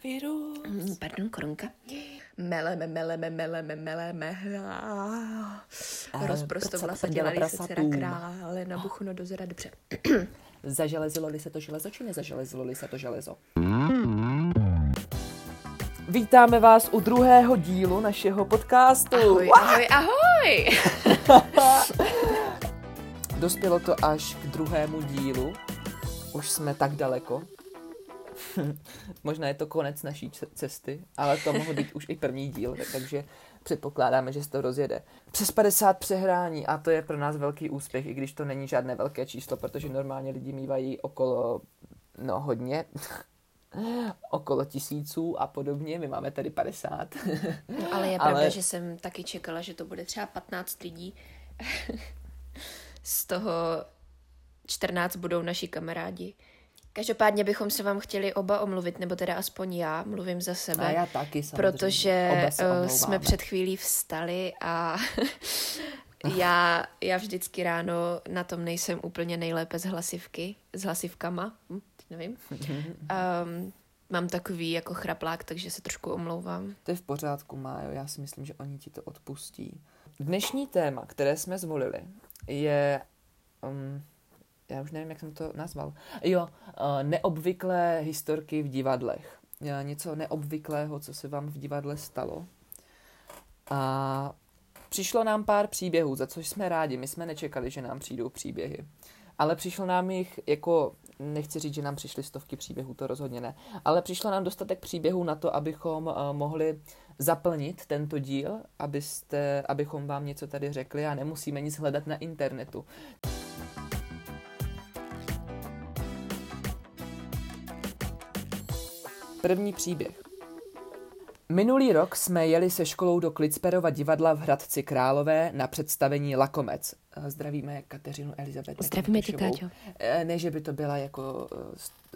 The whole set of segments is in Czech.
koronavirus. Mm, Pardon, korunka. Meleme, meleme, meleme, meleme. Rozprostovala prcat se dělají se dcera krále na buchno dozora. Dobře. Zaželezilo-li se to železo, či nezaželezilo-li se to železo? Vítáme vás u druhého dílu našeho podcastu. Ahoj, ahoj, ahoj! Dospělo to až k druhému dílu. Už jsme tak daleko. Možná je to konec naší ce- cesty, ale to mohl být už i první díl, tak- takže předpokládáme, že se to rozjede. Přes 50 přehrání a to je pro nás velký úspěch, i když to není žádné velké číslo, protože normálně lidi mývají okolo, no hodně, okolo tisíců a podobně, my máme tady 50. No, ale je pravda, Ale- že jsem taky čekala, že to bude třeba 15 lidí. Z toho 14 budou naši kamarádi. Každopádně bychom se vám chtěli oba omluvit, nebo teda aspoň já, mluvím za sebe. A já taky samozřejmě. protože eh, jsme před chvílí vstali a já, já vždycky ráno na tom nejsem úplně nejlépe z hlasivky, s hlasivkama, hm, teď nevím. Um, mám takový jako chraplák, takže se trošku omlouvám. To je v pořádku, Májo, já si myslím, že oni ti to odpustí. Dnešní téma, které jsme zvolili, je... Um, já už nevím, jak jsem to nazval. Jo, uh, neobvyklé historky v divadlech. Uh, něco neobvyklého, co se vám v divadle stalo. A přišlo nám pár příběhů, za což jsme rádi. My jsme nečekali, že nám přijdou příběhy. Ale přišlo nám jich jako, nechci říct, že nám přišly stovky příběhů, to rozhodně ne, ale přišlo nám dostatek příběhů na to, abychom uh, mohli zaplnit tento díl, abyste, abychom vám něco tady řekli a nemusíme nic hledat na internetu. První příběh. Minulý rok jsme jeli se školou do Klicperova divadla v Hradci Králové na představení Lakomec. Eh, Zdravíme Kateřinu Elizabetu. Zdravíme tě. Káťo. Eh, Ne, že by to byla jako...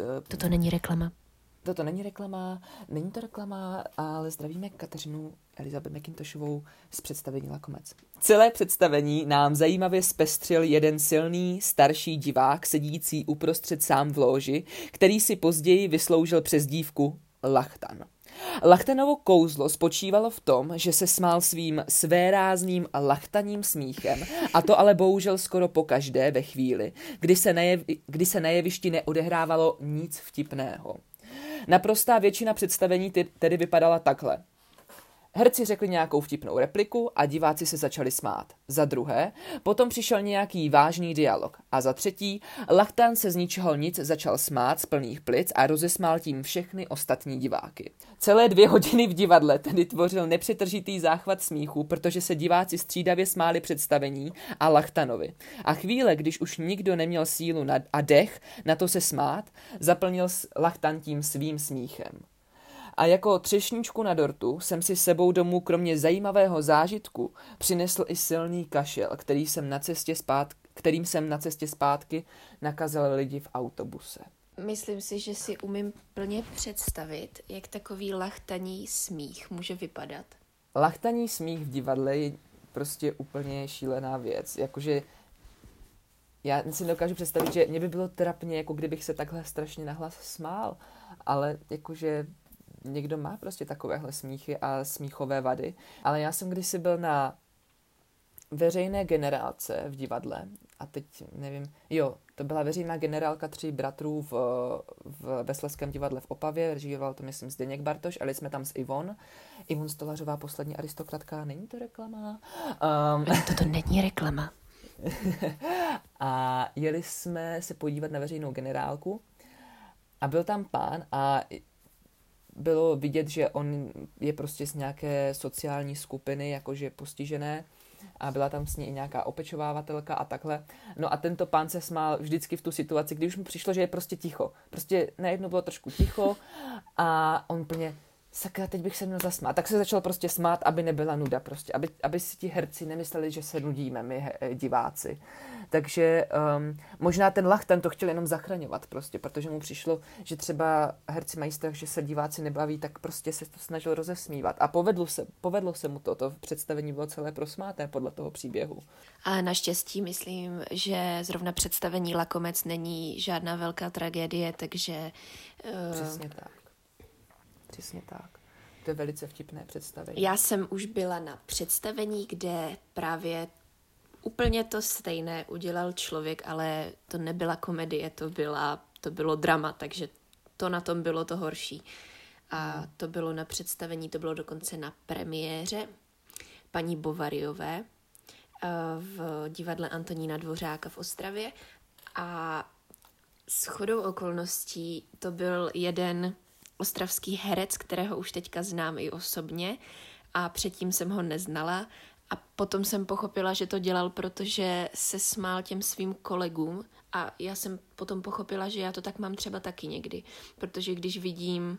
eh, Toto není reklama. Toto není reklama, není to reklama, ale zdravíme Kateřinu Elizabeth McIntoshovou z představení Lakomec. Celé představení nám zajímavě zpestřil jeden silný starší divák sedící uprostřed sám v loži, který si později vysloužil přezdívku Lachtan. Lachtanovo kouzlo spočívalo v tom, že se smál svým svérázným lachtaním smíchem, a to ale bohužel skoro pokaždé ve chvíli, kdy se, na, jev, kdy se na jevišti neodehrávalo nic vtipného. Naprostá většina představení tedy vypadala takhle. Herci řekli nějakou vtipnou repliku a diváci se začali smát. Za druhé, potom přišel nějaký vážný dialog. A za třetí, Lachtan se z ničeho nic začal smát z plných plic a rozesmál tím všechny ostatní diváky. Celé dvě hodiny v divadle tedy tvořil nepřetržitý záchvat smíchu, protože se diváci střídavě smáli představení a Lachtanovi. A chvíle, když už nikdo neměl sílu na, a dech na to se smát, zaplnil Lachtan tím svým smíchem. A jako třešničku na dortu jsem si sebou domů kromě zajímavého zážitku přinesl i silný kašel, který jsem na cestě zpát, kterým jsem na cestě zpátky nakazil lidi v autobuse. Myslím si, že si umím plně představit, jak takový lachtaní smích může vypadat. Lachtaní smích v divadle je prostě úplně šílená věc. Jakože já si dokážu představit, že mě by bylo trapně, jako kdybych se takhle strašně nahlas smál, ale jakože někdo má prostě takovéhle smíchy a smíchové vady. Ale já jsem kdysi byl na veřejné generálce v divadle a teď nevím, jo, to byla veřejná generálka tří bratrů v, v Vesleském divadle v Opavě, režíroval to myslím Zdeněk Bartoš, ale jsme tam s Ivon. Ivon Stolařová, poslední aristokratka, není to reklama? Um, Toto není reklama. a jeli jsme se podívat na veřejnou generálku a byl tam pán a bylo vidět, že on je prostě z nějaké sociální skupiny, jakože postižené a byla tam s ní i nějaká opečovávatelka a takhle. No a tento pán se smál vždycky v tu situaci, kdy už mu přišlo, že je prostě ticho. Prostě najednou bylo trošku ticho a on plně sakra, teď bych se měl zasmát. Tak se začal prostě smát, aby nebyla nuda prostě, aby, aby si ti herci nemysleli, že se nudíme my he, diváci. Takže um, možná ten Lachtan to chtěl jenom zachraňovat prostě, protože mu přišlo, že třeba herci mají strach, že se diváci nebaví, tak prostě se to snažil rozesmívat. A povedlo se, povedlo se mu to, to představení bylo celé prosmáté podle toho příběhu. Ale naštěstí myslím, že zrovna představení Lakomec není žádná velká tragédie, takže uh, Přesně tak. Přesně tak. To je velice vtipné představení. Já jsem už byla na představení, kde právě úplně to stejné udělal člověk, ale to nebyla komedie, to, byla, to bylo drama, takže to na tom bylo to horší. A to bylo na představení, to bylo dokonce na premiéře paní Bovariové eh, v divadle Antonína Dvořáka v Ostravě a s chodou okolností to byl jeden ostravský herec, kterého už teďka znám i osobně a předtím jsem ho neznala a potom jsem pochopila, že to dělal, protože se smál těm svým kolegům a já jsem potom pochopila, že já to tak mám třeba taky někdy, protože když vidím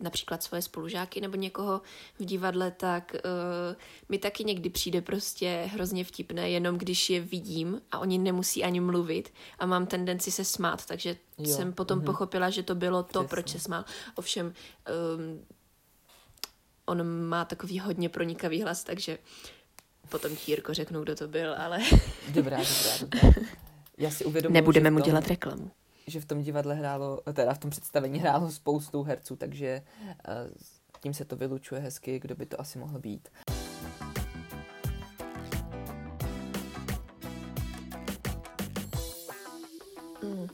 například svoje spolužáky nebo někoho v divadle, tak uh, mi taky někdy přijde prostě hrozně vtipné, jenom když je vidím a oni nemusí ani mluvit a mám tendenci se smát, takže jo. jsem potom mm-hmm. pochopila, že to bylo to, Přesně. proč se smál. Ovšem, um, on má takový hodně pronikavý hlas, takže potom ti Jirko řeknu, kdo to byl, ale... Dobrá, dobrá, dobrá. Já si uvědomuji, Nebudeme mu dělat reklamu že v tom divadle hrálo, teda v tom představení hrálo spoustu herců, takže eh, tím se to vylučuje hezky, kdo by to asi mohl být. Mm.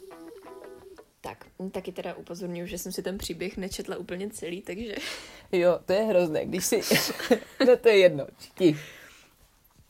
Tak, taky teda upozorňuji, že jsem si ten příběh nečetla úplně celý, takže... Jo, to je hrozné, když si... no to je jedno, Tich.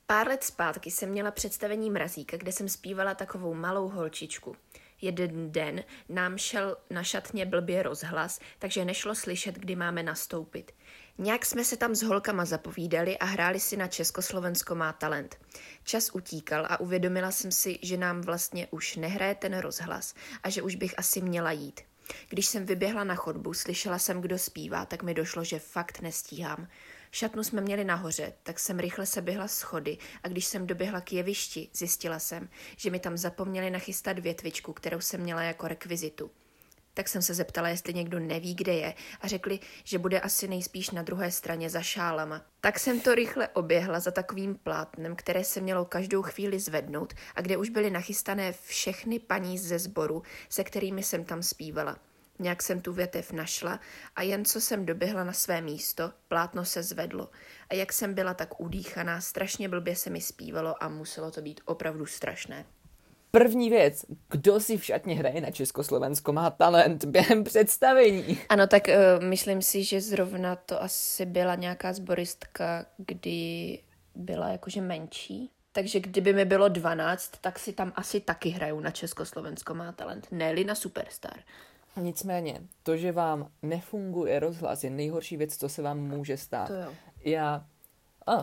Pár let zpátky jsem měla představení Mrazíka, kde jsem zpívala takovou malou holčičku. Jeden den nám šel na šatně blbě rozhlas, takže nešlo slyšet, kdy máme nastoupit. Nějak jsme se tam s holkama zapovídali a hráli si na Československo má talent. Čas utíkal a uvědomila jsem si, že nám vlastně už nehraje ten rozhlas a že už bych asi měla jít. Když jsem vyběhla na chodbu, slyšela jsem, kdo zpívá, tak mi došlo, že fakt nestíhám. Šatnu jsme měli nahoře, tak jsem rychle se běhla schody a když jsem doběhla k jevišti, zjistila jsem, že mi tam zapomněli nachystat větvičku, kterou jsem měla jako rekvizitu. Tak jsem se zeptala, jestli někdo neví, kde je a řekli, že bude asi nejspíš na druhé straně za šálama. Tak jsem to rychle oběhla za takovým plátnem, které se mělo každou chvíli zvednout a kde už byly nachystané všechny paní ze sboru, se kterými jsem tam zpívala. Nějak jsem tu větev našla a jen co jsem doběhla na své místo, plátno se zvedlo. A jak jsem byla tak udýchaná, strašně blbě se mi zpívalo a muselo to být opravdu strašné. První věc, kdo si v šatně hraje na Československo, má talent během představení. Ano, tak uh, myslím si, že zrovna to asi byla nějaká zboristka, kdy byla jakože menší. Takže kdyby mi bylo 12, tak si tam asi taky hraju na Československo má talent, ne na Superstar. Nicméně, to, že vám nefunguje rozhlas, je nejhorší věc, co se vám může stát. To jo. Já, a,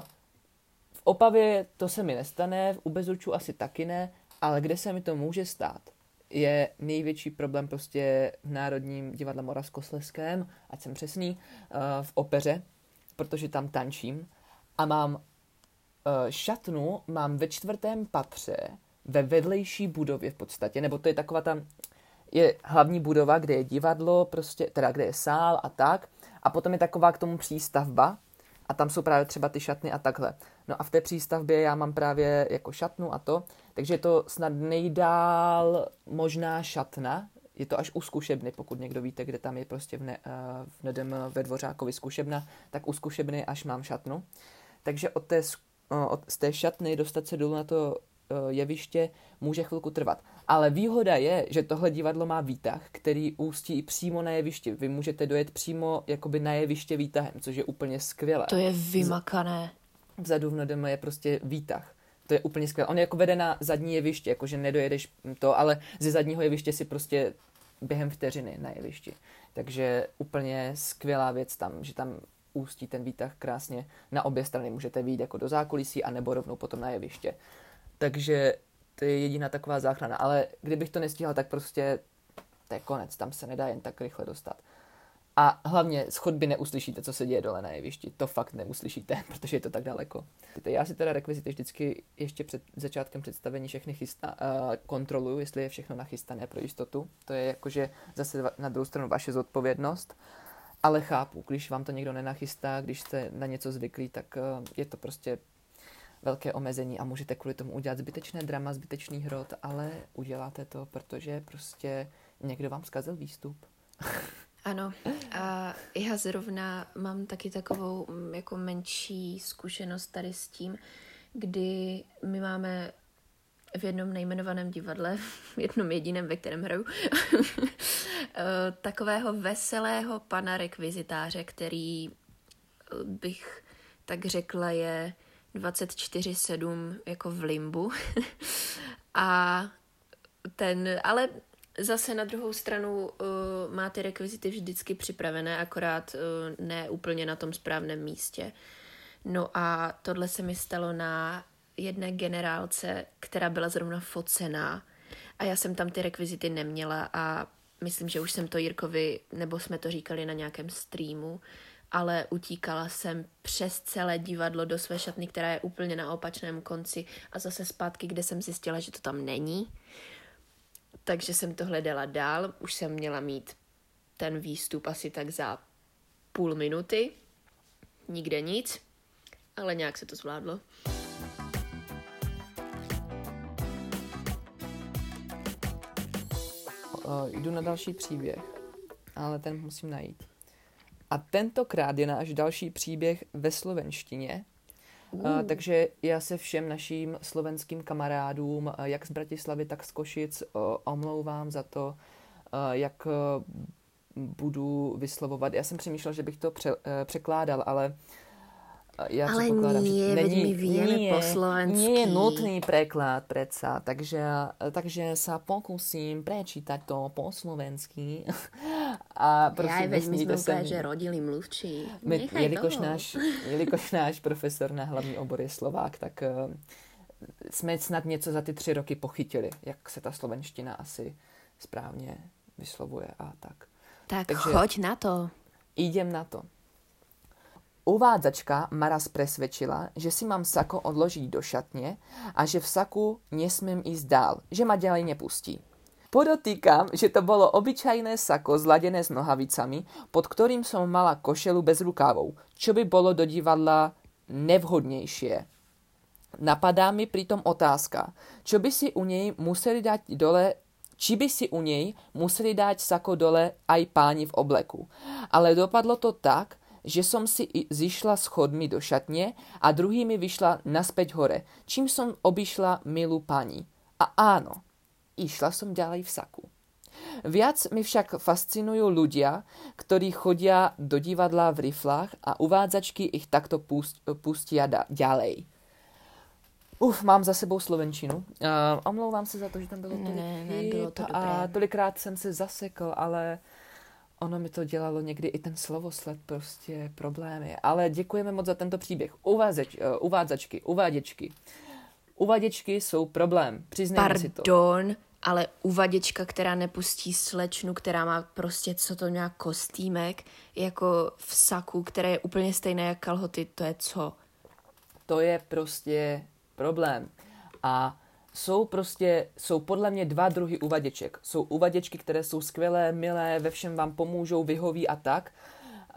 v Opavě to se mi nestane, v Ubezuču asi taky ne, ale kde se mi to může stát, je největší problém prostě v Národním divadle Moravskosleském, ať jsem přesný, v opeře, protože tam tančím a mám šatnu, mám ve čtvrtém patře, ve vedlejší budově v podstatě, nebo to je taková ta je hlavní budova, kde je divadlo, prostě, teda kde je sál a tak. A potom je taková k tomu přístavba a tam jsou právě třeba ty šatny a takhle. No a v té přístavbě já mám právě jako šatnu a to, takže je to snad nejdál možná šatna, je to až u zkušebny, pokud někdo víte, kde tam je prostě v, ne, eh, v Nedem ve Dvořákovi zkušebna, tak u zkušebny až mám šatnu. Takže od té, od, z té šatny dostat se dolů na to Eh, jeviště může chvilku trvat. Ale výhoda je, že tohle divadlo má výtah, který ústí přímo na jeviště. Vy můžete dojet přímo jakoby na jeviště výtahem, což je úplně skvělé. To je vymakané. Vzadu v Nodeme je prostě výtah. To je úplně skvělé. On je jako vede na zadní jeviště, jakože nedojedeš to, ale ze zadního jeviště si prostě během vteřiny na jevišti. Takže úplně skvělá věc tam, že tam ústí ten výtah krásně na obě strany. Můžete výjít jako do zákulisí, anebo rovnou potom na jeviště. Takže to je jediná taková záchrana. Ale kdybych to nestihl, tak prostě to je konec, tam se nedá jen tak rychle dostat. A hlavně z chodby neuslyšíte, co se děje dole na jevišti. To fakt neuslyšíte, protože je to tak daleko. Já si teda rekvizity vždycky ještě před začátkem představení všechny chysta, uh, kontroluju, jestli je všechno nachystané pro jistotu. To je jakože zase na druhou stranu vaše zodpovědnost. Ale chápu, když vám to někdo nenachystá, když jste na něco zvyklí, tak uh, je to prostě velké omezení a můžete kvůli tomu udělat zbytečné drama, zbytečný hrot, ale uděláte to, protože prostě někdo vám zkazil výstup. Ano, a já zrovna mám taky takovou mm, jako menší zkušenost tady s tím, kdy my máme v jednom nejmenovaném divadle, v jednom jediném, ve kterém hraju, eh, takového veselého pana rekvizitáře, který eh, bych tak řekla je 24-7 jako v limbu. a ten, ale zase na druhou stranu uh, má ty rekvizity vždycky připravené, akorát uh, ne úplně na tom správném místě. No a tohle se mi stalo na jedné generálce, která byla zrovna focená a já jsem tam ty rekvizity neměla a myslím, že už jsem to Jirkovi, nebo jsme to říkali na nějakém streamu, ale utíkala jsem přes celé divadlo do své šatny, která je úplně na opačném konci a zase zpátky, kde jsem zjistila, že to tam není. Takže jsem to hledala dál, už jsem měla mít ten výstup asi tak za půl minuty, nikde nic, ale nějak se to zvládlo. Uh, jdu na další příběh, ale ten musím najít. A tentokrát je náš další příběh ve slovenštině, Uh. takže já se všem našim slovenským kamarádům, jak z Bratislavy, tak z Košic, omlouvám za to, jak budu vyslovovat. Já jsem přemýšlel, že bych to pře, překládal, ale ja Ale nie, veď my vieme nie, po slovensky. Nie je nutný preklad predsa, takže, takže sa pokúsim prečítať to po slovensky. A prosím, ja, veď my sme úplne, že rodili mluvčí. My, jelikož, náš, jelikož náš profesor na hlavní obor je Slovák, tak uh, jsme snad něco za ty tři roky pochytili, jak se ta slovenština asi správně vyslovuje a tak. Tak Takže, choď na to. Idem na to. Uvádzačka Maras presvedčila, že si mám sako odložiť do šatne a že v saku nesmiem ísť dál, že ma ďalej nepustí. Podotýkam, že to bolo obyčajné sako zladené s nohavicami, pod ktorým som mala košelu bez rukávov, čo by bolo do divadla nevhodnejšie. Napadá mi pritom otázka, čo by si u nej museli dať dole či by si u nej museli dať sako dole aj páni v obleku. Ale dopadlo to tak, že som si zišla schodmi do šatne a druhými vyšla naspäť hore, čím som obišla milú pani. A áno, išla som ďalej v saku. Viac mi však fascinujú ľudia, ktorí chodia do divadla v riflách a uvádzačky ich takto pust, pustia da, ďalej. Uf, mám za sebou slovenčinu. Uh, omlouvám se za to, že tam bylo tolik ne, ne, bylo to dobré. a tolikrát jsem se zasekl, ale ono mi to dělalo někdy i ten slovosled prostě problémy. Ale děkujeme moc za tento příběh. Uvázeč, uh, uvádzačky, uváděčky. Uvaděčky jsou problém, přiznejme si to. Pardon, ale uvaděčka, která nepustí slečnu, která má prostě, co to nějak kostýmek, jako v saku, které je úplně stejné jak kalhoty, to je co? To je prostě problém. A jsou prostě, jsou podle mě dva druhy uvaděček. Jsou uvaděčky, které jsou skvělé, milé, ve všem vám pomůžou, vyhoví a tak.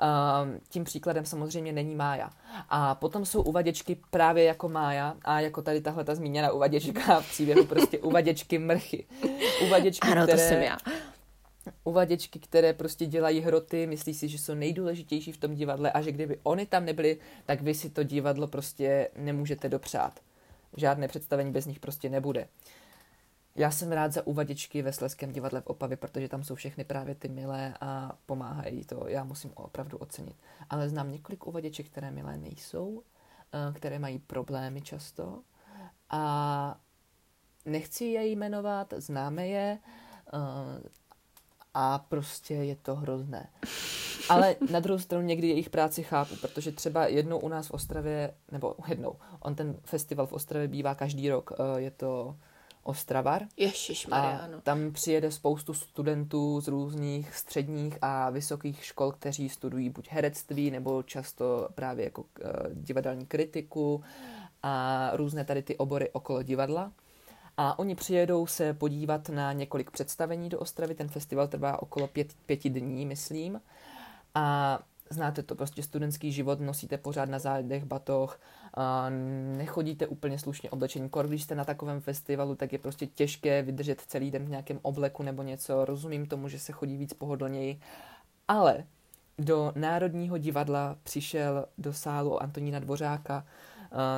Um, tím příkladem samozřejmě není Mája. A potom jsou uvaděčky právě jako Mája a jako tady tahle ta zmíněná uvaděčka v příběhu prostě uvaděčky mrchy. Uvaděčky, ano, které, to jsem já. Uvaděčky, které prostě dělají hroty, myslí si, že jsou nejdůležitější v tom divadle a že kdyby oni tam nebyli, tak vy si to divadlo prostě nemůžete dopřát žádné představení bez nich prostě nebude. Já jsem rád za uvaděčky ve Sleském divadle v Opavě, protože tam jsou všechny právě ty milé a pomáhají to. Já musím opravdu ocenit. Ale znám několik uvaděček, které milé nejsou, eh, které mají problémy často a nechci je jmenovat, známe je eh, a prostě je to hrozné. Ale na druhou stranu někdy jejich práci chápu, protože třeba jednou u nás v Ostravě, nebo jednou, on ten festival v Ostravě bývá každý rok, eh, je to Ostravar. Ježišmarja, ano. tam přijede spoustu studentů z různých středních a vysokých škol, kteří studují buď herectví, nebo často právě jako eh, divadelní kritiku a různé tady ty obory okolo divadla. A oni přijedou se podívat na několik představení do Ostravy. Ten festival trvá okolo pět, pěti dní, myslím. A znáte to, prostě studentský život, nosíte pořád na zádech batoh, a nechodíte úplně slušně oblečení. Kor, když jste na takovém festivalu, tak je prostě těžké vydržet celý den v nějakém obleku nebo něco. Rozumím tomu, že se chodí víc pohodlněji, Ale do Národního divadla přišel do sálu Antonína Dvořáka,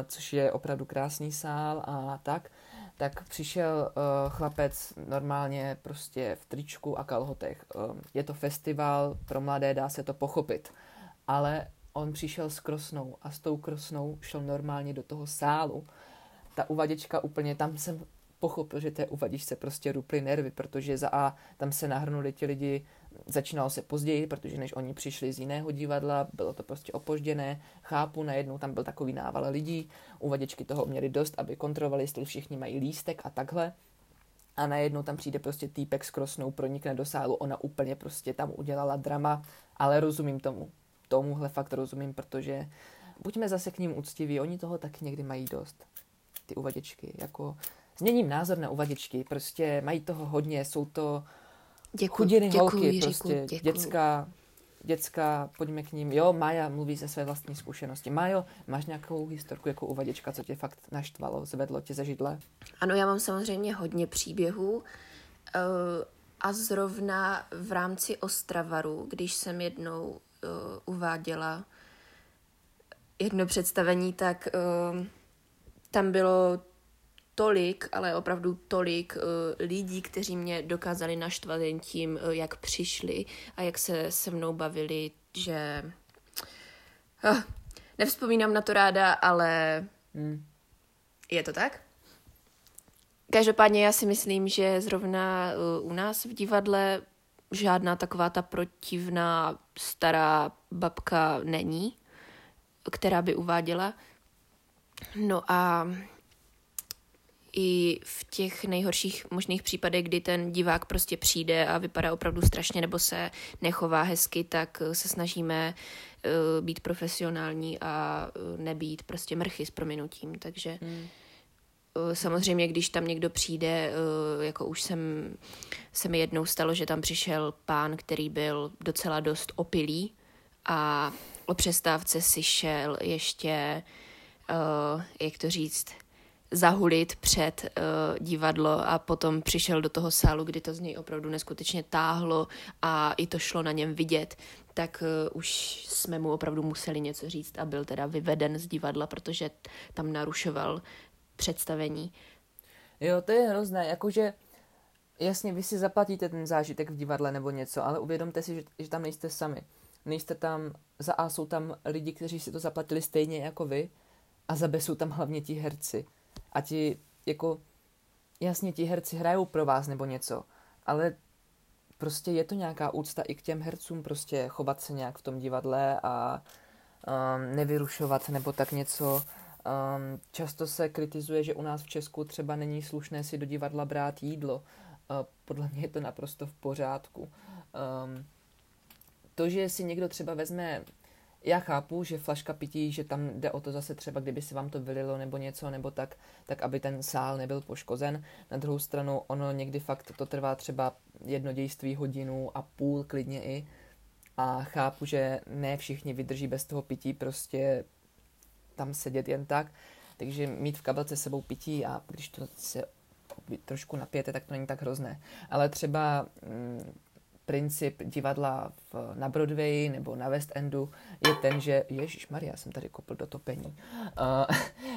což je opravdu krásný sál a tak, tak přišel uh, chlapec normálně prostě v tričku a kalhotech. Um, je to festival pro mladé, dá se to pochopit. Ale on přišel s krosnou a s tou krosnou šel normálně do toho sálu. Ta uvaděčka úplně, tam jsem pochopil, že té uvadičce prostě ruply nervy, protože za A tam se nahrnuli ti lidi, začínalo se později, protože než oni přišli z jiného divadla, bylo to prostě opožděné, chápu, najednou tam byl takový nával lidí, uvaděčky toho měli dost, aby kontrolovali, jestli všichni mají lístek a takhle. A najednou tam přijde prostě týpek s krosnou, pronikne do sálu, ona úplně prostě tam udělala drama, ale rozumím tomu. Tomuhle fakt rozumím, protože buďme zase k ním úctiví, oni toho tak někdy mají dost. Ty uvaděčky, jako změním názor na uvaděčky, prostě mají toho hodně, jsou to Děkuji, chudiny děkuji, holky, Jiříku, prostě děkuji. dětská, dětská, pojďme k ním. Jo, Maja mluví ze své vlastní zkušenosti. Majo, máš nějakou historku jako uvaděčka, co tě fakt naštvalo, zvedlo tě ze židle? Ano, já mám samozřejmě hodně příběhů eh, a zrovna v rámci Ostravaru, když jsem jednou eh, uváděla jedno představení, tak eh, tam bylo tolik, ale opravdu tolik uh, lidí, kteří mě dokázali naštvat jen tím, uh, jak přišli a jak se se mnou bavili, že uh, nevzpomínám na to ráda, ale Hmm. je to tak? Každopádně já si myslím, že zrovna uh, u nás v divadle žádná taková ta protivná stará babka není, která by uváděla. No a i v těch nejhorších možných případech, kdy ten divák prostě přijde a vypadá opravdu strašně nebo se nechová hezky, tak eh, se snažíme uh, být profesionální a uh, nebýt prostě mrchy s prominutím. Takže Hmm. uh, samozřejmě, když tam někdo přijde, uh, jako už jsem, se mi jednou stalo, že tam přišel pán, který byl docela dost opilý a o přestávce si šel ještě, uh, jak to říct, zahulit před uh, divadlo a potom přišel do toho sálu, kdy to z něj opravdu neskutečně táhlo a i to šlo na něm vidět, tak uh, už jsme mu opravdu museli něco říct a byl teda vyveden z divadla, protože tam narušoval představení. Jo, to je hrozné, jakože jasně, vy si zaplatíte ten zážitek v divadle nebo něco, ale uvědomte si, že, že tam nejste sami. Nejste tam, za A jsou tam lidi, kteří si to zaplatili stejně jako vy a za B jsou tam hlavně ti herci. A ti, jako, jasně, ti herci hrajou pro vás nebo něco, ale prostě je to nějaká úcta i k těm hercům, prostě chovat se nějak v tom divadle a um, nevyrušovat nebo tak něco. Um, často se kritizuje, že u nás v Česku třeba není slušné si do divadla brát jídlo. Uh, podle mě je to naprosto v pořádku. Um, to, že si někdo třeba vezme já chápu, že flaška pití, že tam jde o to zase třeba, kdyby se vám to vylilo nebo něco, nebo tak, tak aby ten sál nebyl poškozen. Na druhou stranu ono někdy fakt to trvá třeba jedno dějství hodinu a půl klidně i. A chápu, že ne všichni vydrží bez toho pití prostě tam sedět jen tak. Takže mít v kabelce sebou pití a když to se trošku napijete, tak to není tak hrozné. Ale třeba mm, princip divadla v, na Broadway nebo na West Endu je ten, že Ježíš Maria, jsem tady kopl do topení. Uh,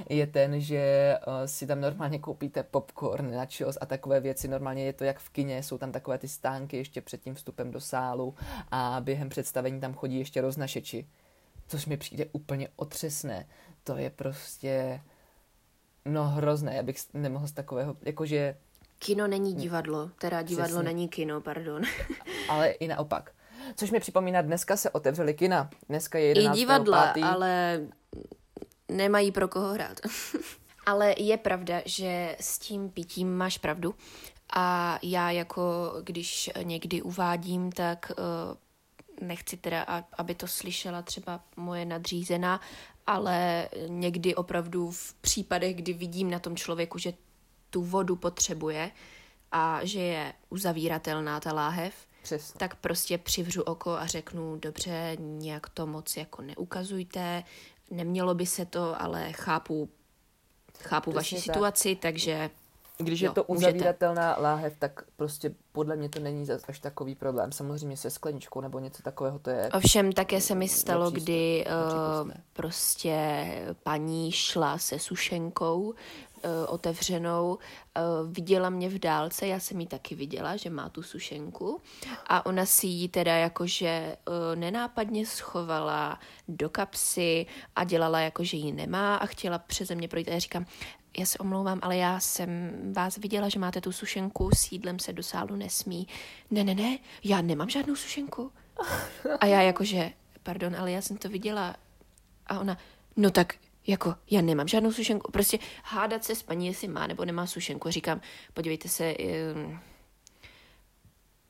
je ten, že uh, si tam normálně koupíte popcorn, nachos a takové věci. Normálně je to jak v kině, jsou tam takové ty stánky ještě před tím vstupem do sálu a během představení tam chodí ještě roznašeči. Což mi přijde úplně otřesné. To je prostě no hrozné, já bych nemohl z takového, jakože Kino není divadlo, teda divadlo Přesně. není kino, pardon. ale i naopak. Což mi připomíná, dneska se otevřely kina. Dneska je I 11. divadla, 5. ale nemají pro koho hrát. ale je pravda, že s tím pitím máš pravdu. A já jako, když někdy uvádím, tak uh, nechci teda, aby to slyšela třeba moje nadřízená, ale někdy opravdu v případech, kdy vidím na tom člověku, že tu vodu potřebuje a že je uzavíratelná ta láhev, Přesně. tak prostě přivřu oko a řeknu, dobře, nějak to moc jako neukazujte, nemělo by se to, ale chápu, chápu Přesně vaši tak. situaci, takže Když jo, je to můžete. uzavíratelná láhev, tak prostě podle mě to není zas až takový problém. Samozřejmě se skleničkou nebo něco takového to je. Ovšem také se mi stalo, nepřístupné, kdy uh, nepřípustné. prostě paní šla se sušenkou uh, otevřenou, uh, viděla mě v dálce, já jsem ji taky viděla, že má tu sušenku a ona si ji teda jakože uh, nenápadně schovala do kapsy a dělala jako, že ji nemá a chtěla přeze mě projít a já říkám, já se omlouvám, ale já jsem vás viděla, že máte tu sušenku, s jídlem se do sálu nesmí. Ne, ne, ne, já nemám žádnou sušenku. A já jakože, pardon, ale já jsem to viděla. A ona, no tak, jako, já nemám žádnou sušenku. Prostě hádat se s paní, jestli má nebo nemá sušenku. Říkám, podívejte se, um,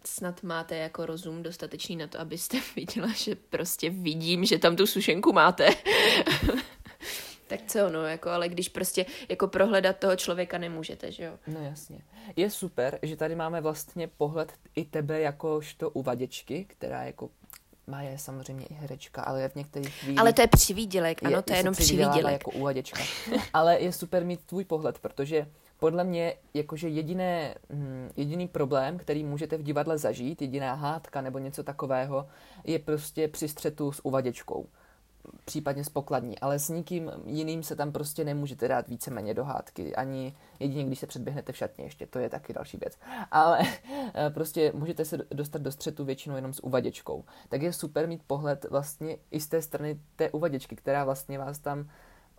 snad máte jako rozum dostatečný na to, abyste viděla, že prostě vidím, že tam tu sušenku máte. tak co, no, jako, ale když prostě jako prohledat toho člověka nemůžete, že jo? No jasně. Je super, že tady máme vlastně pohled i tebe jakožto uvaděčky, která jako má je samozřejmě i herečka, ale je v některých chvílích... Ale to je přivídělek, ano, to je jenom přivídělek. jako uvaděčka. Ale je super mít tvůj pohled, protože podle mě jakože jediné, hm, jediný problém, který můžete v divadle zažít, jediná hádka nebo něco takového, je prostě při střetu s uvaděčkou. Případně s pokladní, ale s nikým jiným se tam prostě nemůžete dát víceméně do hádky, ani jedině, když se předběhnete v šatně ještě, to je taky další věc. Ale eh, prostě můžete se dostat do střetu většinou jenom s uvaděčkou. Tak je super mít pohled vlastně i z té strany té uvaděčky, která vlastně vás tam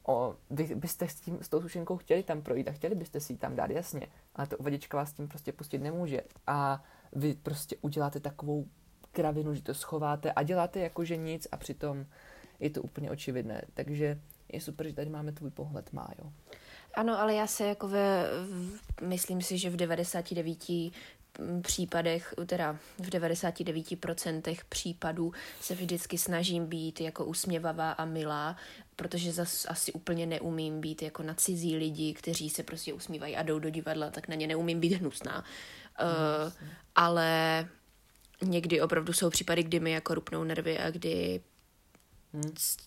O, vy byste s, tím, s tou sušenkou chtěli tam projít a chtěli byste si ji tam dát, jasně, ale ta uvaděčka vás tím prostě pustit nemůže. A vy prostě uděláte takovou kravinu, že to schováte a děláte jako, že nic a přitom je to úplně očividné. Takže je super, že tady máme tvůj pohled, Májo. Ano, ale já se jako ve, myslím si, že v 99 případech, teda v 99% případů se vždycky snažím být jako usměvavá a milá, protože zas asi úplně neumím být jako na cizí lidi, kteří se prostě usmívají a jdou do divadla, tak na ně neumím být hnusná. Uh, ale někdy opravdu jsou případy, kdy mi jako rupnou nervy a kdy c-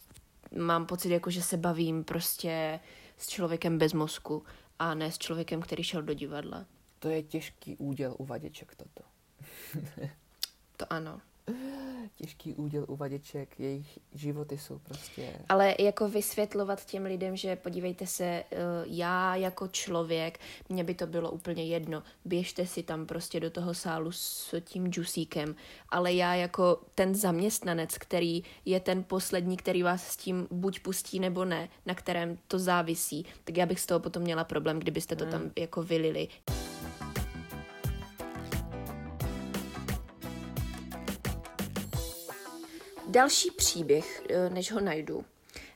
mám pocit, jako že se bavím prostě s člověkem bez mozku a ne s člověkem, který šel do divadla. To je těžký úděl uvaděček toto. To ano. Těžký úděl uvaděček, jejich životy jsou prostě... Ale jako vysvětlovat těm lidem, že podívejte se, eh, já jako člověk, mně by to bylo úplně jedno, běžte si tam prostě do toho sálu s tím džusíkem, ale já jako ten zaměstnanec, který je ten poslední, který vás s tím buď pustí nebo ne, na kterém to závisí, tak já bych z toho potom měla problém, kdybyste to tam jako vylili. Další příběh, eh, než ho najdu,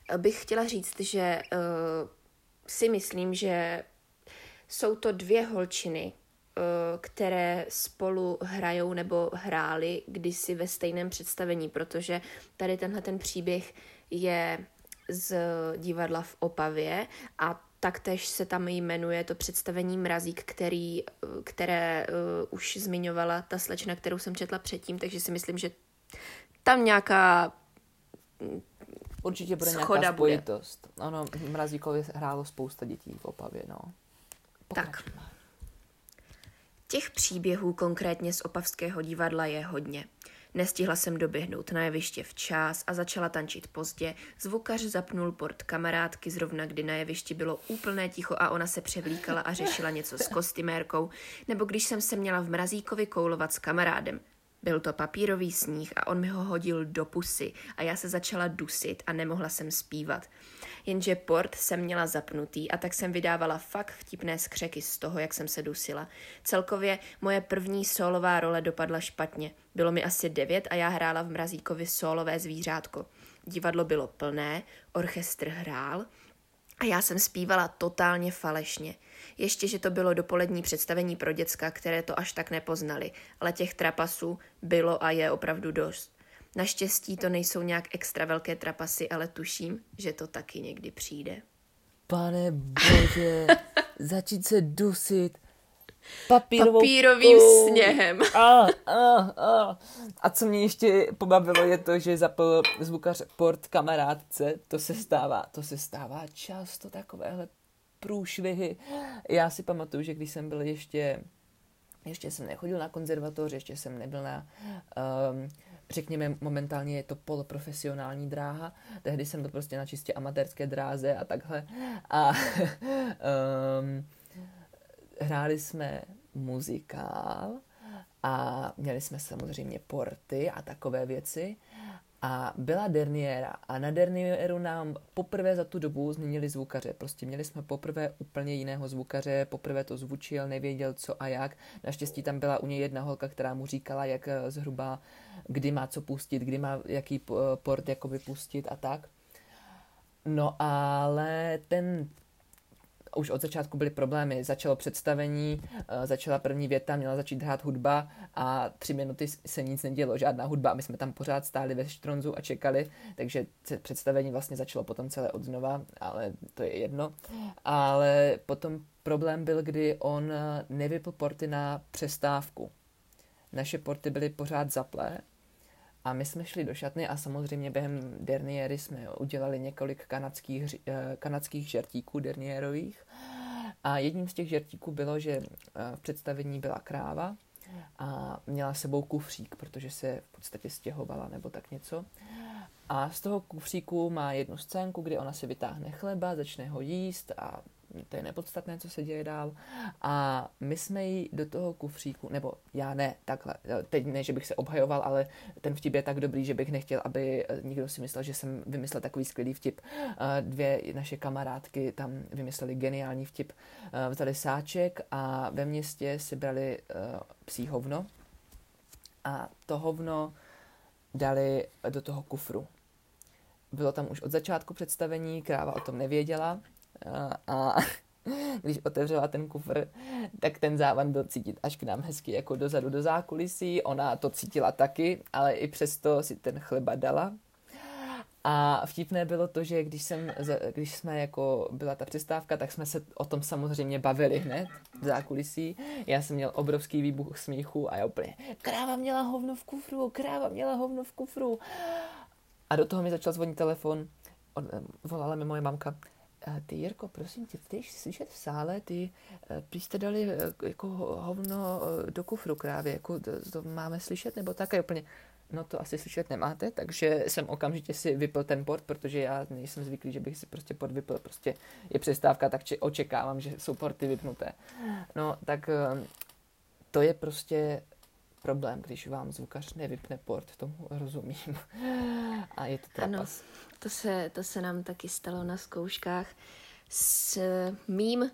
eh, bych chtěla říct, že eh, si myslím, že jsou to dvě holčiny, které spolu hrajou nebo hrály kdysi ve stejném představení, protože tady tenhle ten příběh je z divadla v Opavě a taktéž se tam jmenuje to představení Mrazík, který, které uh, už zmiňovala ta slečna, kterou jsem četla předtím, takže si myslím, že tam nějaká Určitě bude nějaká bude. spojitost. Ono, v Mrazíkově hrálo spousta dětí v Opavě, no. Tak. Pokračuj, Májo. Těch příběhů konkrétně z Opavského divadla je hodně. Nestihla jsem doběhnout na jeviště včas a začala tančit pozdě. Zvukař zapnul port kamarádky zrovna, kdy na jevišti bylo úplné ticho a ona se převlíkala a řešila něco s kostymérkou, nebo když jsem se měla v mrazíkovi koulovat s kamarádem. Byl to papírový sníh a on mi ho hodil do pusy a já se začala dusit a nemohla jsem zpívat. Jenže port jsem měla zapnutý a tak jsem vydávala fakt vtipné skřeky z toho, jak jsem se dusila. Celkově moje první solová role dopadla špatně. Bylo mi asi devět a já hrála v Mrazíkovi solové zvířátko. Divadlo bylo plné, orchestr hrál, a já jsem zpívala totálně falešně. Ještě, že to bylo dopolední představení pro děcka, které to až tak nepoznali, ale těch trapasů bylo a je opravdu dost. Naštěstí to nejsou nějak extra velké trapasy, ale tuším, že to taky někdy přijde. Pane bože, začít se dusit papírovou Papírovým sněhem. A, a, a. a co mě ještě pobavilo je to, že zapl zvukař port kamarádce, to se stává, to se stává často takovéhle průšvihy. Já si pamatuju, že když jsem byl ještě, ještě jsem nechodil na konzervatoř, ještě jsem nebyl na, um, řekněme, momentálně je to poloprofesionální dráha, tehdy jsem to prostě na čistě amatérské dráze a takhle. A um, hráli jsme muzikál a měli jsme samozřejmě porty a takové věci a byla derniéra a na derniéru nám poprvé za tu dobu změnili zvukaře. Prostě měli jsme poprvé úplně jiného zvukaře, poprvé to zvučil, nevěděl co a jak. Naštěstí tam byla u něj jedna holka, která mu říkala, jak eh, zhruba, kdy má co pustit, kdy má jaký port jakoby pustit a tak. No ale ten už od začátku byly problémy. Začalo představení, eh, začala první věta, měla začít hrát hudba a tři minuty se nic nedělo, žádná hudba. My jsme tam pořád stáli ve štronzu a čekali, takže představení vlastně začalo potom celé od znova, ale to je jedno. Ale potom problém byl, kdy on eh, nevypl porty na přestávku. Naše porty byly pořád zaplé a my jsme šli do šatny a samozřejmě během derniery jsme udělali několik kanadských, eh, kanadských žertíků dernierových. A jedním z těch žertíků bylo, že eh, v představení byla kráva a měla sebou kufřík, protože se v podstatě stěhovala nebo tak něco. A z toho kufříku má jednu scénku, kdy ona si vytáhne chleba, začne ho jíst a to je nepodstatné, co se děje dál. A my jsme jí do toho kufříku, nebo já ne, takhle, teď ne, že bych se obhajoval, ale ten vtip je tak dobrý, že bych nechtěl, aby eh, někdo si myslel, že jsem vymyslel takový skvělý vtip. Eh, dvě naše kamarádky tam vymysleli geniální vtip. Eh, vzali sáček a ve městě si brali psí hovno a to hovno dali do toho kufru. Bylo tam už od začátku představení, kráva o tom nevěděla, a když otevřela ten kufr, tak ten závan byl cítit až k nám hezky jako dozadu do zákulisí. Ona to cítila taky, ale i přesto si ten chleba dala. A vtipné bylo to, že když, jsem, když jsme jako byla ta přestávka, tak jsme se o tom samozřejmě bavili hned v zákulisí. Já jsem měl obrovský výbuch smíchu a já úplně, kráva měla hovno v kufru, kráva měla hovno v kufru. A do toho mi začal zvonit telefon, volala mi moje mamka, ty Jirko, prosím tě, ty slyšet v sále, ty eh, prý jste dali eh, jako hovno eh, do kufru krávě, jako to, to máme slyšet, nebo tak, úplně, no to asi slyšet nemáte, takže jsem okamžitě si vypl ten port, protože já nejsem zvyklý, že bych si prostě port vypl, prostě je přestávka, tak či očekávám, že jsou porty vypnuté. No, tak to je prostě problém, když vám zvukař nevypne port, tomu rozumím. A je to trapas. Ano, to se, to se nám taky stalo na zkouškách s mým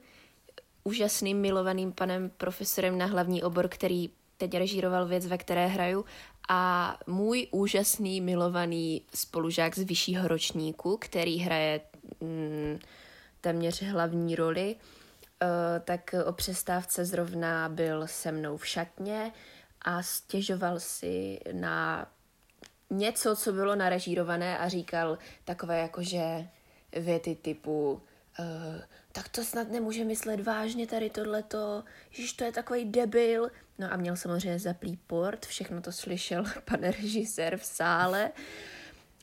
úžasným milovaným panem profesorem na hlavní obor, který teď režíroval věc, ve které hraju, a můj úžasný milovaný spolužák z vyššího ročníku, který hraje mm, téměř hlavní roli, uh, tak o přestávce zrovna byl se mnou v šatně a stěžoval si na něco, co bylo narežírované a říkal takové jakože věty typu uh, tak to snad nemůže myslet vážně tady tohleto, že to je takový debil. No a měl samozřejmě zaplý port, všechno to slyšel pan režisér v sále,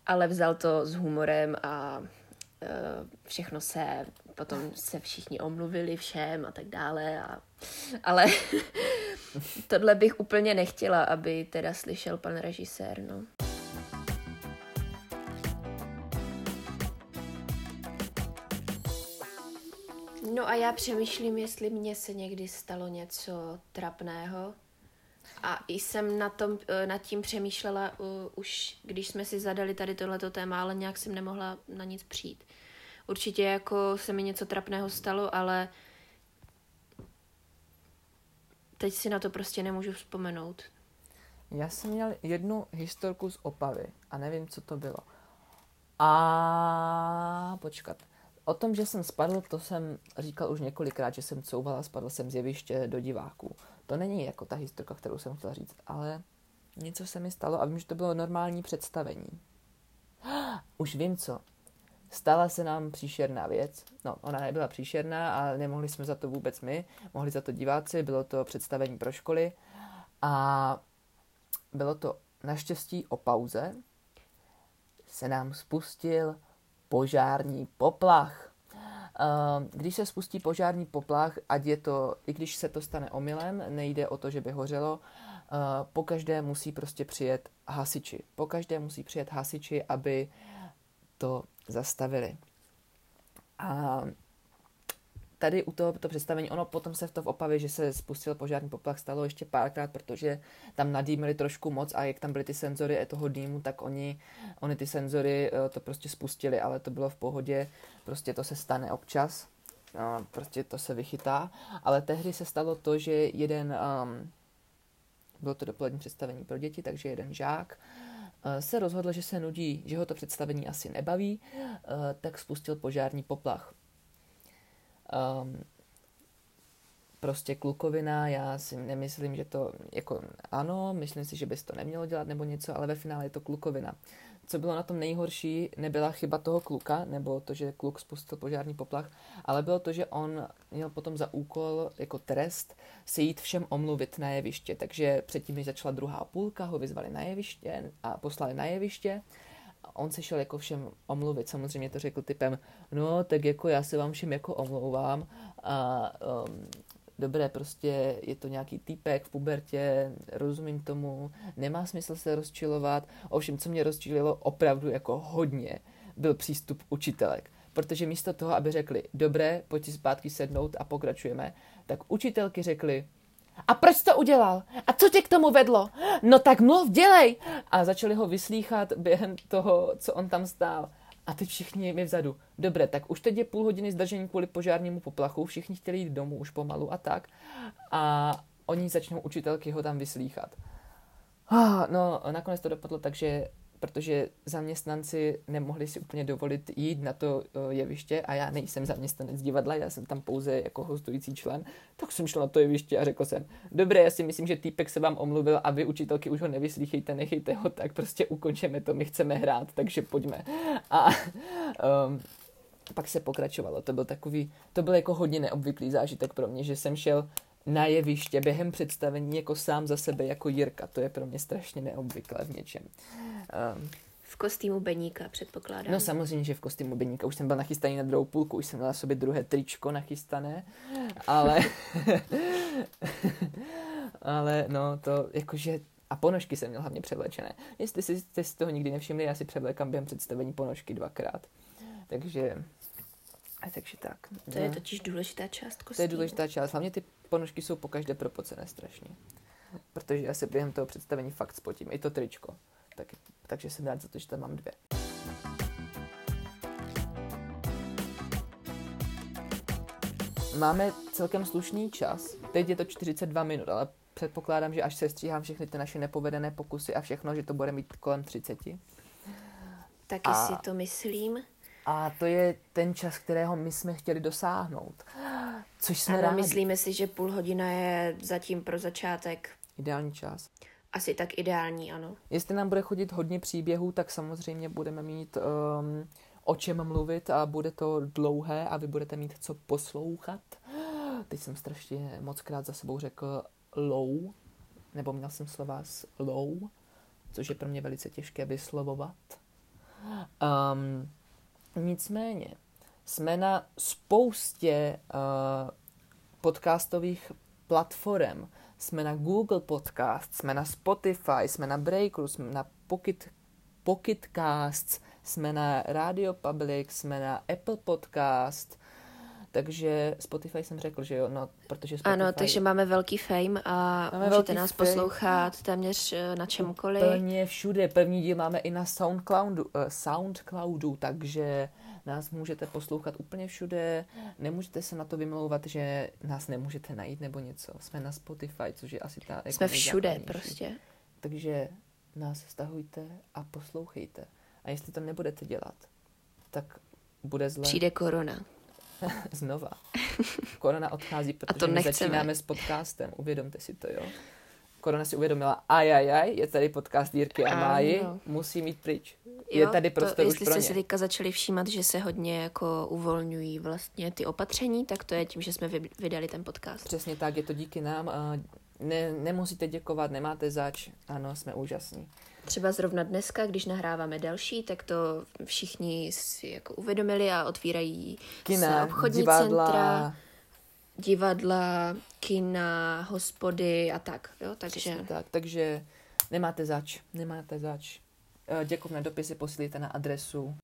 ale vzal to s humorem a uh, všechno se, potom se všichni omluvili všem a tak dále. A, ale tohle bych úplně nechtěla, aby teda slyšel pan režisér, no. A já přemýšlím, jestli mně se někdy stalo něco trapného. A jsem na tom, eh, nad tím přemýšlela uh, už, když jsme si zadali tady tohleto téma, ale nějak jsem nemohla na nic přijít. Určitě jako se mi něco trapného stalo, ale teď si na to prostě nemůžu vzpomenout. Já jsem měl jednu historku z Opavy a nevím, co to bylo. A počkat. O tom, že jsem spadl, to jsem říkal už několikrát, že jsem couval a spadl jsem z jeviště do diváků. To není jako ta historka, kterou jsem chtěla říct, ale něco se mi stalo a vím, že to bylo normální představení. Už vím co. Stala se nám příšerná věc. No, ona nebyla příšerná, ale nemohli jsme za to vůbec my. Mohli za to diváci, bylo to představení pro školy. A bylo to naštěstí o pauze. Se nám spustil požární poplach. Když se spustí požární poplach, ať je to, i když se to stane omylem, nejde o to, že by hořelo, po každé musí prostě přijet hasiči. Po každé musí přijet hasiči, aby to zastavili. A tady u toho to představení, ono potom se v to v Opavě, že se spustil požární poplach, stalo ještě párkrát, protože tam nadýmili trošku moc a jak tam byly ty senzory toho dýmu, tak oni, oni ty senzory eh, to prostě spustili, ale to bylo v pohodě, prostě to se stane občas, prostě to se vychytá, ale tehdy se stalo to, že jeden, um, bylo to dopolední představení pro děti, takže jeden žák, eh, se rozhodl, že se nudí, že ho to představení asi nebaví, tak spustil požární poplach um, prostě klukovina, já si nemyslím, že to, jako ano, myslím si, že bys to nemělo dělat nebo něco, ale ve finále je to klukovina. Co bylo na tom nejhorší, nebyla chyba toho kluka, nebo to, že kluk spustil požární poplach, ale bylo to, že on měl potom za úkol jako trest se jít všem omluvit na jeviště. Takže předtím, než začala druhá půlka, ho vyzvali na jeviště a poslali na jeviště on se šel jako všem omluvit, samozřejmě to řekl typem, no tak jako já se vám všem jako omlouvám a um, dobré, prostě je to nějaký týpek v pubertě, rozumím tomu, nemá smysl se rozčilovat, ovšem, co mě rozčililo opravdu jako hodně, byl přístup učitelek. Protože místo toho, aby řekli, dobré, pojď si zpátky sednout a pokračujeme, tak učitelky řekly, a proč to udělal? A co tě k tomu vedlo? No tak mluv, dělej! A začali ho vyslýchat během toho, co on tam stál. A teď všichni mi vzadu. Dobré, tak už teď je půl hodiny zdržení kvůli požárnímu poplachu, všichni chtěli jít domů už pomalu a tak. A oni začnou učitelky ho tam vyslýchat. Ah, no, nakonec to dopadlo tak, že protože zaměstnanci nemohli si úplně dovolit jít na to eh, jeviště a já nejsem zaměstnanec divadla, já jsem tam pouze jako hostující člen, tak jsem šel na to jeviště a řekl jsem, dobré, já si myslím, že týpek se vám omluvil a vy učitelky už ho nevyslýchejte, nechejte ho, tak prostě ukončeme to, my chceme hrát, takže pojďme. A um, pak se pokračovalo, to byl takový, to byl jako hodně neobvyklý zážitek pro mě, že jsem šel na jeviště během představení jako sám za sebe, jako Jirka. To je pro mě strašně neobvyklé v něčem. Um, v kostýmu Beníka, předpokládám. No samozřejmě, že v kostýmu Beníka. Už jsem byl nachystaný na druhou půlku, už jsem měl na sobě druhé tričko nachystané, ale... ale no to jakože... A ponožky jsem měl hlavně převlečené. Jestli si, jste si toho nikdy nevšimli, já si převlékám během představení ponožky dvakrát. Takže takže tak. To je totiž důležitá část kostýmu. To je důležitá část. Hlavně ty ponožky jsou po každé propocené strašně. Protože já se během toho představení fakt spotím. I to tričko. Tak, takže jsem rád za to, že tam mám dvě. Máme celkem slušný čas. Teď je to 42 minut, ale předpokládám, že až se stříhám všechny ty naše nepovedené pokusy a všechno, že to bude mít kolem 30. Taky a... si to myslím. A to je ten čas, kterého my jsme chtěli dosáhnout. Což jsme ano, rádi. myslíme si, že půl hodina je zatím pro začátek. Ideální čas. Asi tak ideální, ano. Jestli nám bude chodit hodně příběhů, tak samozřejmě budeme mít um, o čem mluvit a bude to dlouhé a vy budete mít co poslouchat. Teď jsem strašně moc krát za sebou řekl low, nebo měl jsem slova s low, což je pro mě velice těžké vyslovovat. Um, Nicméně jsme na spoustě uh, podcastových platform. Jsme na Google Podcast, jsme na Spotify, jsme na Breaker, jsme na Pocket, Pocketcasts, jsme na Radio Public, jsme na Apple Podcast, takže Spotify jsem řekl, že jo, no, protože Spotify... Ano, takže máme velký fame a máme můžete nás fame. poslouchat téměř eh, na čemkoliv. Plně všude, první díl máme i na Soundcloudu, uh, Soundcloudu, takže nás můžete poslouchat úplně všude, nemůžete se na to vymlouvat, že nás nemůžete najít nebo něco. Jsme na Spotify, což je asi ta... Jako Jsme všude prostě. Takže nás stahujte a poslouchejte. A jestli to nebudete dělat, tak bude zle. Přijde korona. Znova. Korona odchází, protože a to my začínáme s podcastem. Uvědomte si to, jo. Korona si uvědomila, ajajaj, je tady podcast Jirky a Máji, musí mít pryč. Je jo, tady prostor to, už pro ně. Jestli si teďka začali všímat, že se hodně jako uvolňují vlastně ty opatření, tak to je tím, že jsme vydali ten podcast. Přesně tak, je to díky nám Ne, nemusíte děkovat, nemáte zač. Ano, jsme úžasní. Třeba zrovna dneska, když nahráváme další, tak to všichni si jako uvědomili a otvírají Kina, se obchodní divadla. centra, divadla, kina, hospody a tak. Jo? Takže Přesně tak, takže nemáte zač, nemáte zač. Eh, Děkovné dopisy posílíte na adresu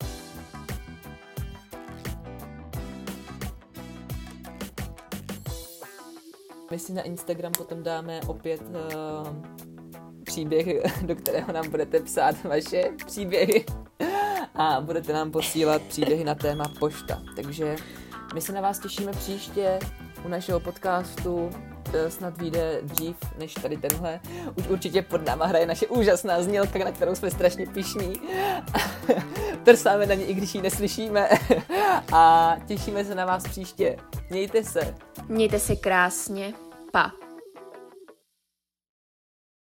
My si na Instagram potom dáme opět uh, příběh, do kterého nám budete psát vaše příběhy a budete nám posílat příběhy na téma pošta. Takže my se na vás těšíme příště u našeho podcastu. Snad vyjde dřív než tady tenhle. Už určitě pod náma hraje naše úžasná znělka, na kterou jsme strašně pišní. Trsáme na ní, i když ji neslyšíme. A těšíme se na vás příště. Mějte se. mějte se krásně. Pa.